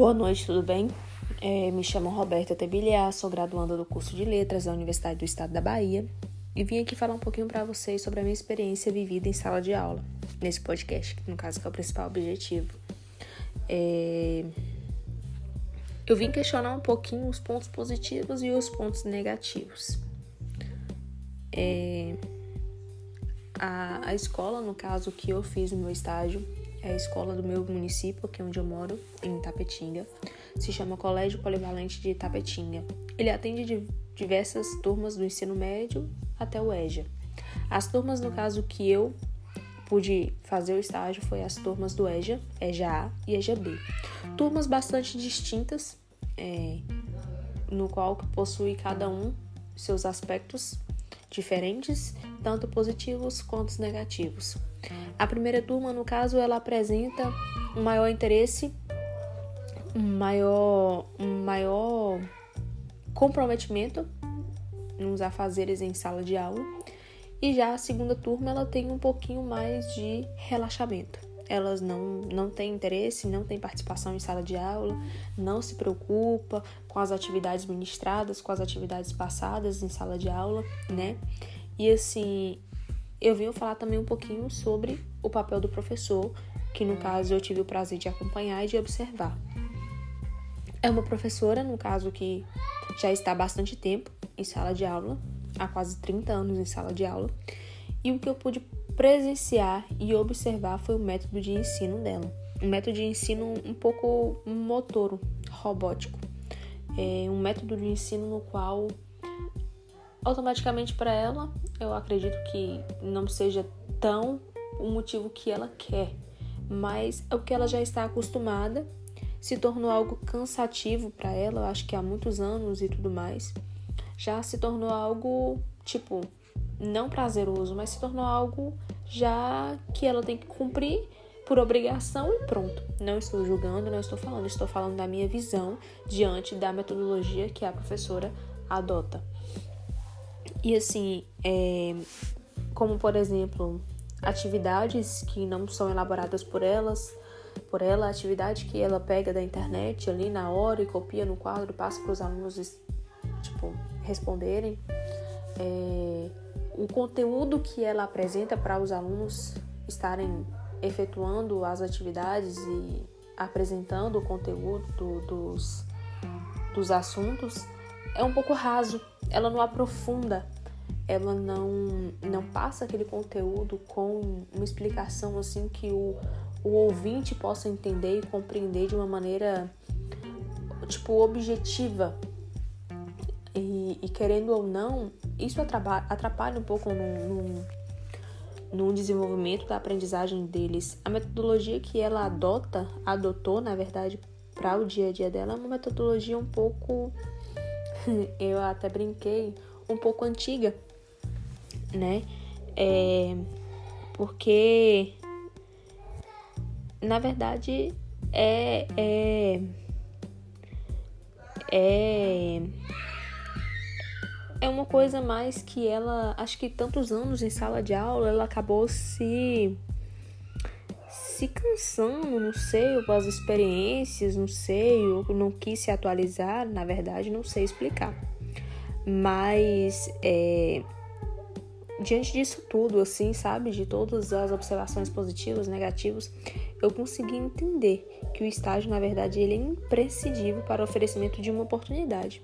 Boa noite, tudo bem? É, me chamo Roberta Tebiliar, sou graduanda do curso de Letras da Universidade do Estado da Bahia e vim aqui falar um pouquinho para vocês sobre a minha experiência vivida em sala de aula, nesse podcast, que no caso que é o principal objetivo. É... Eu vim questionar um pouquinho os pontos positivos e os pontos negativos. É... A, a escola, no caso que eu fiz o meu estágio, é a escola do meu município, que é onde eu moro, em Tapetinga. Se chama Colégio Polivalente de Tapetinga. Ele atende de diversas turmas do ensino médio até o EJA. As turmas, no caso que eu pude fazer o estágio, foi as turmas do EJA, EJA A e EJA B. Turmas bastante distintas, é, no qual possui cada um seus aspectos diferentes, tanto positivos quanto negativos. A primeira turma, no caso, ela apresenta um maior interesse, um maior, um maior comprometimento nos afazeres em sala de aula. E já a segunda turma, ela tem um pouquinho mais de relaxamento. Elas não, não têm interesse, não têm participação em sala de aula, não se preocupa com as atividades ministradas, com as atividades passadas em sala de aula, né? E assim, eu vim falar também um pouquinho sobre o papel do professor, que no caso eu tive o prazer de acompanhar e de observar. É uma professora, no caso, que já está há bastante tempo em sala de aula, há quase 30 anos em sala de aula, e o que eu pude presenciar e observar foi o método de ensino dela. Um método de ensino um pouco motoro, robótico. É um método de ensino no qual automaticamente para ela, eu acredito que não seja tão o motivo que ela quer, mas é o que ela já está acostumada, se tornou algo cansativo para ela, acho que há muitos anos e tudo mais. Já se tornou algo tipo não prazeroso, mas se tornou algo já que ela tem que cumprir por obrigação e pronto. Não estou julgando, não estou falando, estou falando da minha visão diante da metodologia que a professora adota. E assim, é, como por exemplo, atividades que não são elaboradas por elas, por ela, atividade que ela pega da internet ali na hora e copia no quadro, passa para os alunos tipo responderem. É, o conteúdo que ela apresenta para os alunos estarem efetuando as atividades e apresentando o conteúdo do, dos, dos assuntos é um pouco raso, ela não aprofunda, ela não, não passa aquele conteúdo com uma explicação assim que o, o ouvinte possa entender e compreender de uma maneira tipo objetiva. E, e querendo ou não, isso atrapalha, um pouco no, no, no desenvolvimento da aprendizagem deles. A metodologia que ela adota, adotou, na verdade, para o dia a dia dela, é uma metodologia um pouco eu até brinquei, um pouco antiga, né? É, porque, na verdade, é, é, é, é uma coisa mais que ela, acho que tantos anos em sala de aula, ela acabou se se cansando, não sei, ou as experiências, não sei, ou não quis se atualizar, na verdade, não sei explicar. Mas é, diante disso tudo, assim, sabe, de todas as observações positivas, negativas, eu consegui entender que o estágio, na verdade, ele é imprescindível para o oferecimento de uma oportunidade.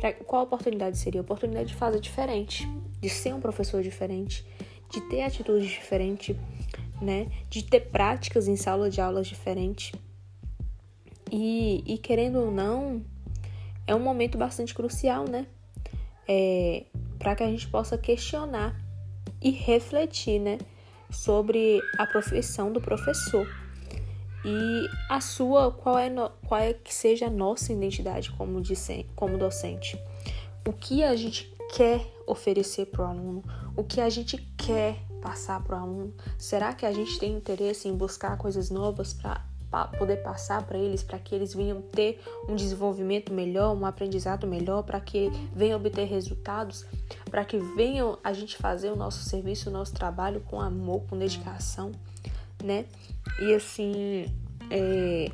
Pra, qual oportunidade seria? A oportunidade de fazer diferente, de ser um professor diferente, de ter atitudes diferentes né? De ter práticas em sala de aulas diferentes. E, e querendo ou não, é um momento bastante crucial, né? É, para que a gente possa questionar e refletir, né? Sobre a profissão do professor e a sua qual é qual é que seja a nossa identidade como como docente o que a gente quer oferecer para o aluno o que a gente quer passar para o aluno? Será que a gente tem interesse em buscar coisas novas para poder passar para eles, para que eles venham ter um desenvolvimento melhor, um aprendizado melhor, para que venham obter resultados, para que venham a gente fazer o nosso serviço, o nosso trabalho com amor, com dedicação, né? E assim, é,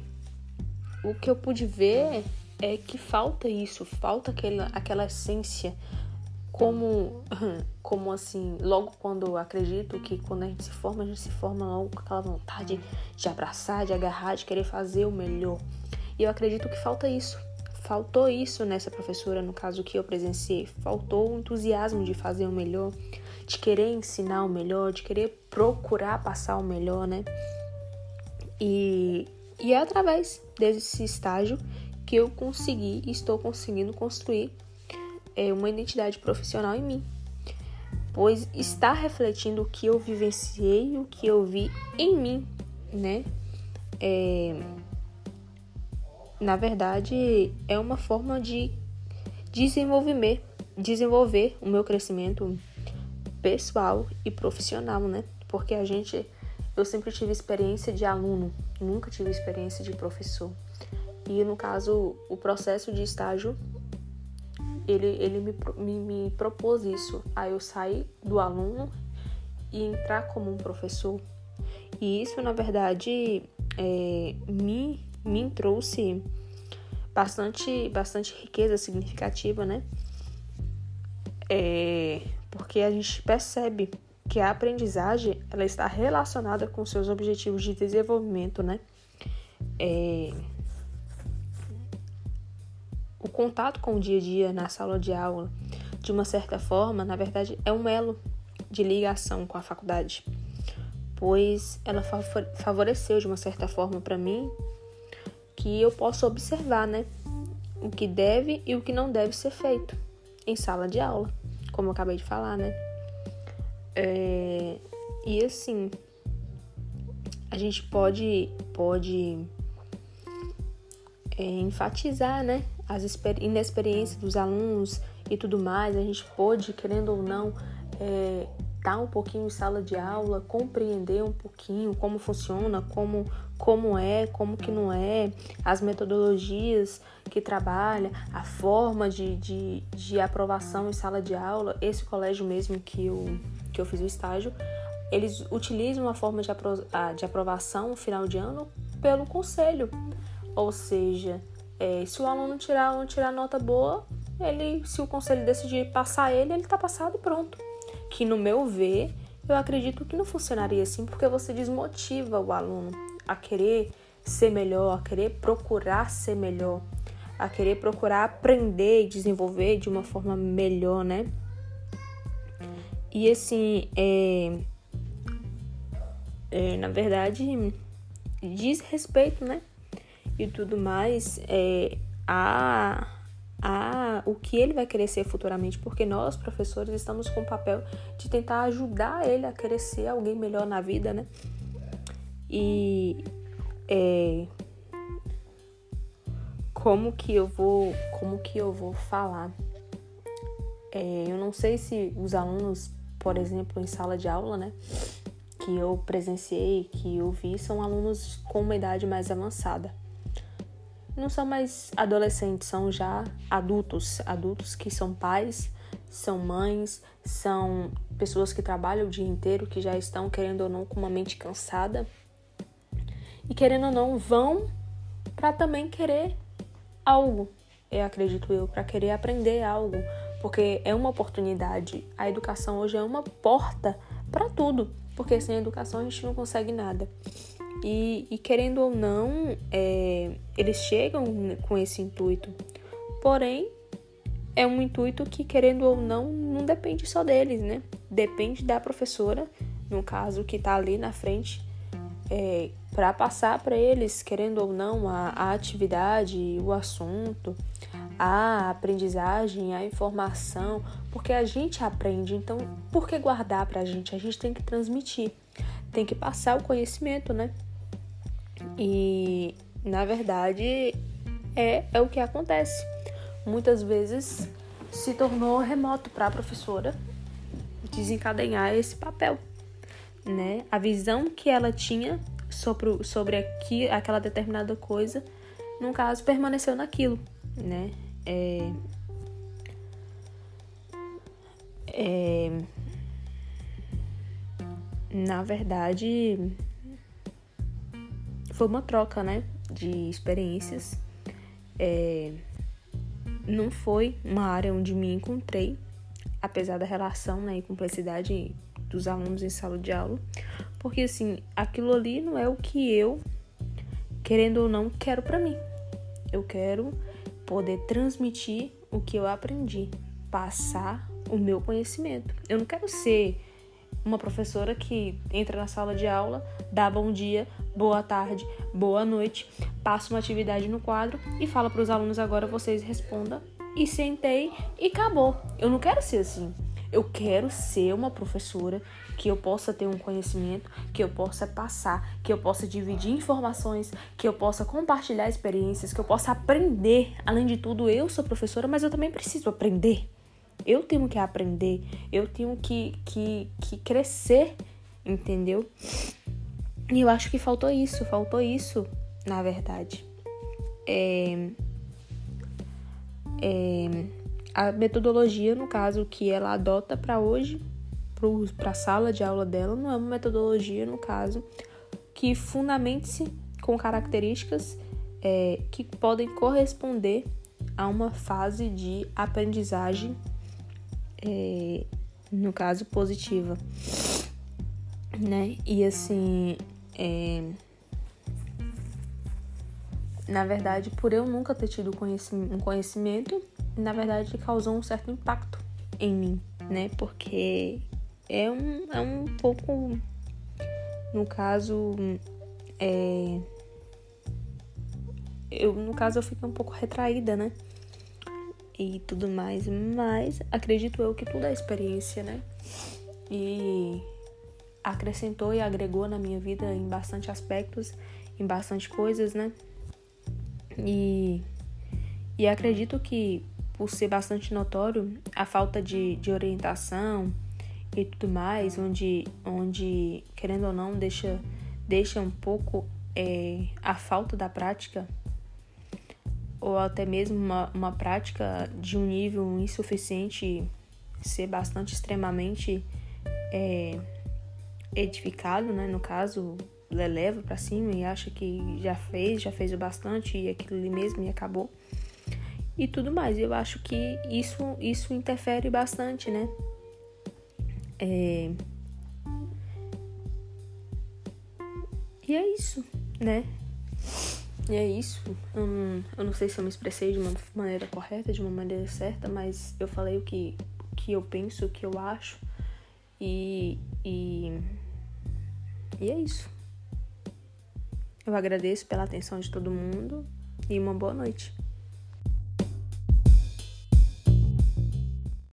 o que eu pude ver é que falta isso, falta aquela, aquela essência como, como assim, logo quando acredito que quando a gente se forma, a gente se forma logo com aquela vontade de abraçar, de agarrar, de querer fazer o melhor. E eu acredito que falta isso. Faltou isso nessa professora, no caso que eu presenciei. Faltou o entusiasmo de fazer o melhor, de querer ensinar o melhor, de querer procurar passar o melhor, né? E, e é através desse estágio que eu consegui e estou conseguindo construir é, uma identidade profissional em mim, pois está refletindo o que eu vivenciei, o que eu vi em mim, né? É, na verdade, é uma forma de desenvolver, desenvolver o meu crescimento pessoal e profissional, né? Porque a gente, eu sempre tive experiência de aluno, nunca tive experiência de professor. E no caso, o processo de estágio ele, ele me, me, me propôs isso, a eu sair do aluno e entrar como um professor. E isso, na verdade, é, me, me trouxe bastante, bastante riqueza significativa, né? É, porque a gente percebe que a aprendizagem ela está relacionada com seus objetivos de desenvolvimento, né? É, o contato com o dia a dia na sala de aula, de uma certa forma, na verdade, é um elo de ligação com a faculdade, pois ela favoreceu de uma certa forma para mim que eu posso observar, né, o que deve e o que não deve ser feito em sala de aula, como eu acabei de falar, né? É, e assim, a gente pode pode é, enfatizar, né, as inexperiências dos alunos e tudo mais, a gente pode, querendo ou não, é, estar um pouquinho em sala de aula, compreender um pouquinho como funciona, como, como é, como que não é, as metodologias que trabalha, a forma de, de, de aprovação em sala de aula. Esse colégio mesmo que eu, que eu fiz o estágio, eles utilizam a forma de, apro de aprovação no final de ano pelo conselho. Ou seja, é, se o aluno tirar, tirar nota boa, ele, se o conselho decidir passar ele, ele tá passado e pronto. Que no meu ver, eu acredito que não funcionaria assim, porque você desmotiva o aluno a querer ser melhor, a querer procurar ser melhor, a querer procurar aprender e desenvolver de uma forma melhor, né? E assim, é, é, na verdade, diz respeito, né? e tudo mais, é, a, a o que ele vai crescer futuramente, porque nós, professores, estamos com o papel de tentar ajudar ele a crescer alguém melhor na vida, né? E é, como que eu vou, como que eu vou falar? É, eu não sei se os alunos, por exemplo, em sala de aula, né, que eu presenciei, que eu vi, são alunos com uma idade mais avançada. Não são mais adolescentes, são já adultos, adultos que são pais, são mães, são pessoas que trabalham o dia inteiro, que já estão querendo ou não com uma mente cansada e querendo ou não vão para também querer algo, eu acredito eu, para querer aprender algo, porque é uma oportunidade. A educação hoje é uma porta para tudo, porque sem educação a gente não consegue nada. E, e querendo ou não, é, eles chegam com esse intuito. Porém, é um intuito que, querendo ou não, não depende só deles, né? Depende da professora, no caso, que está ali na frente, é, para passar para eles, querendo ou não, a, a atividade, o assunto, a aprendizagem, a informação, porque a gente aprende, então por que guardar para a gente? A gente tem que transmitir, tem que passar o conhecimento, né? E na verdade é, é o que acontece. Muitas vezes se tornou remoto para a professora desencadear esse papel, né? A visão que ela tinha sobre, sobre aqui, aquela determinada coisa, no caso, permaneceu naquilo, né? É, é, na verdade, foi uma troca, né? de experiências. É, não foi uma área onde me encontrei, apesar da relação né, e complexidade dos alunos em sala de aula, porque assim, aquilo ali não é o que eu, querendo ou não, quero para mim. Eu quero poder transmitir o que eu aprendi, passar o meu conhecimento. Eu não quero ser uma professora que entra na sala de aula, dá bom dia, boa tarde, boa noite, passa uma atividade no quadro e fala para os alunos agora vocês respondam e sentei e acabou. Eu não quero ser assim. Eu quero ser uma professora que eu possa ter um conhecimento, que eu possa passar, que eu possa dividir informações, que eu possa compartilhar experiências, que eu possa aprender. Além de tudo, eu sou professora, mas eu também preciso aprender. Eu tenho que aprender, eu tenho que, que, que crescer, entendeu? E eu acho que faltou isso, faltou isso, na verdade. É, é, a metodologia, no caso, que ela adota para hoje, para a sala de aula dela, não é uma metodologia, no caso, que fundamente-se com características é, que podem corresponder a uma fase de aprendizagem é, no caso, positiva, né? E assim, é, na verdade, por eu nunca ter tido um conhecimento, na verdade, causou um certo impacto em mim, né? Porque é um, é um pouco, no caso, é, eu, no caso, eu fiquei um pouco retraída, né? e tudo mais, mas acredito eu que tudo é experiência, né? E acrescentou e agregou na minha vida em bastante aspectos, em bastante coisas, né? E, e acredito que por ser bastante notório a falta de, de orientação e tudo mais, onde, onde querendo ou não, deixa, deixa um pouco é, a falta da prática ou até mesmo uma, uma prática de um nível insuficiente ser bastante extremamente é, edificado, né? No caso, leva para cima e acha que já fez, já fez o bastante e aquilo ali mesmo e acabou. E tudo mais. Eu acho que isso, isso interfere bastante, né? É... E é isso, né? E é isso. Eu não, eu não sei se eu me expressei de uma maneira correta, de uma maneira certa, mas eu falei o que, que eu penso, o que eu acho. E, e, e é isso. Eu agradeço pela atenção de todo mundo e uma boa noite.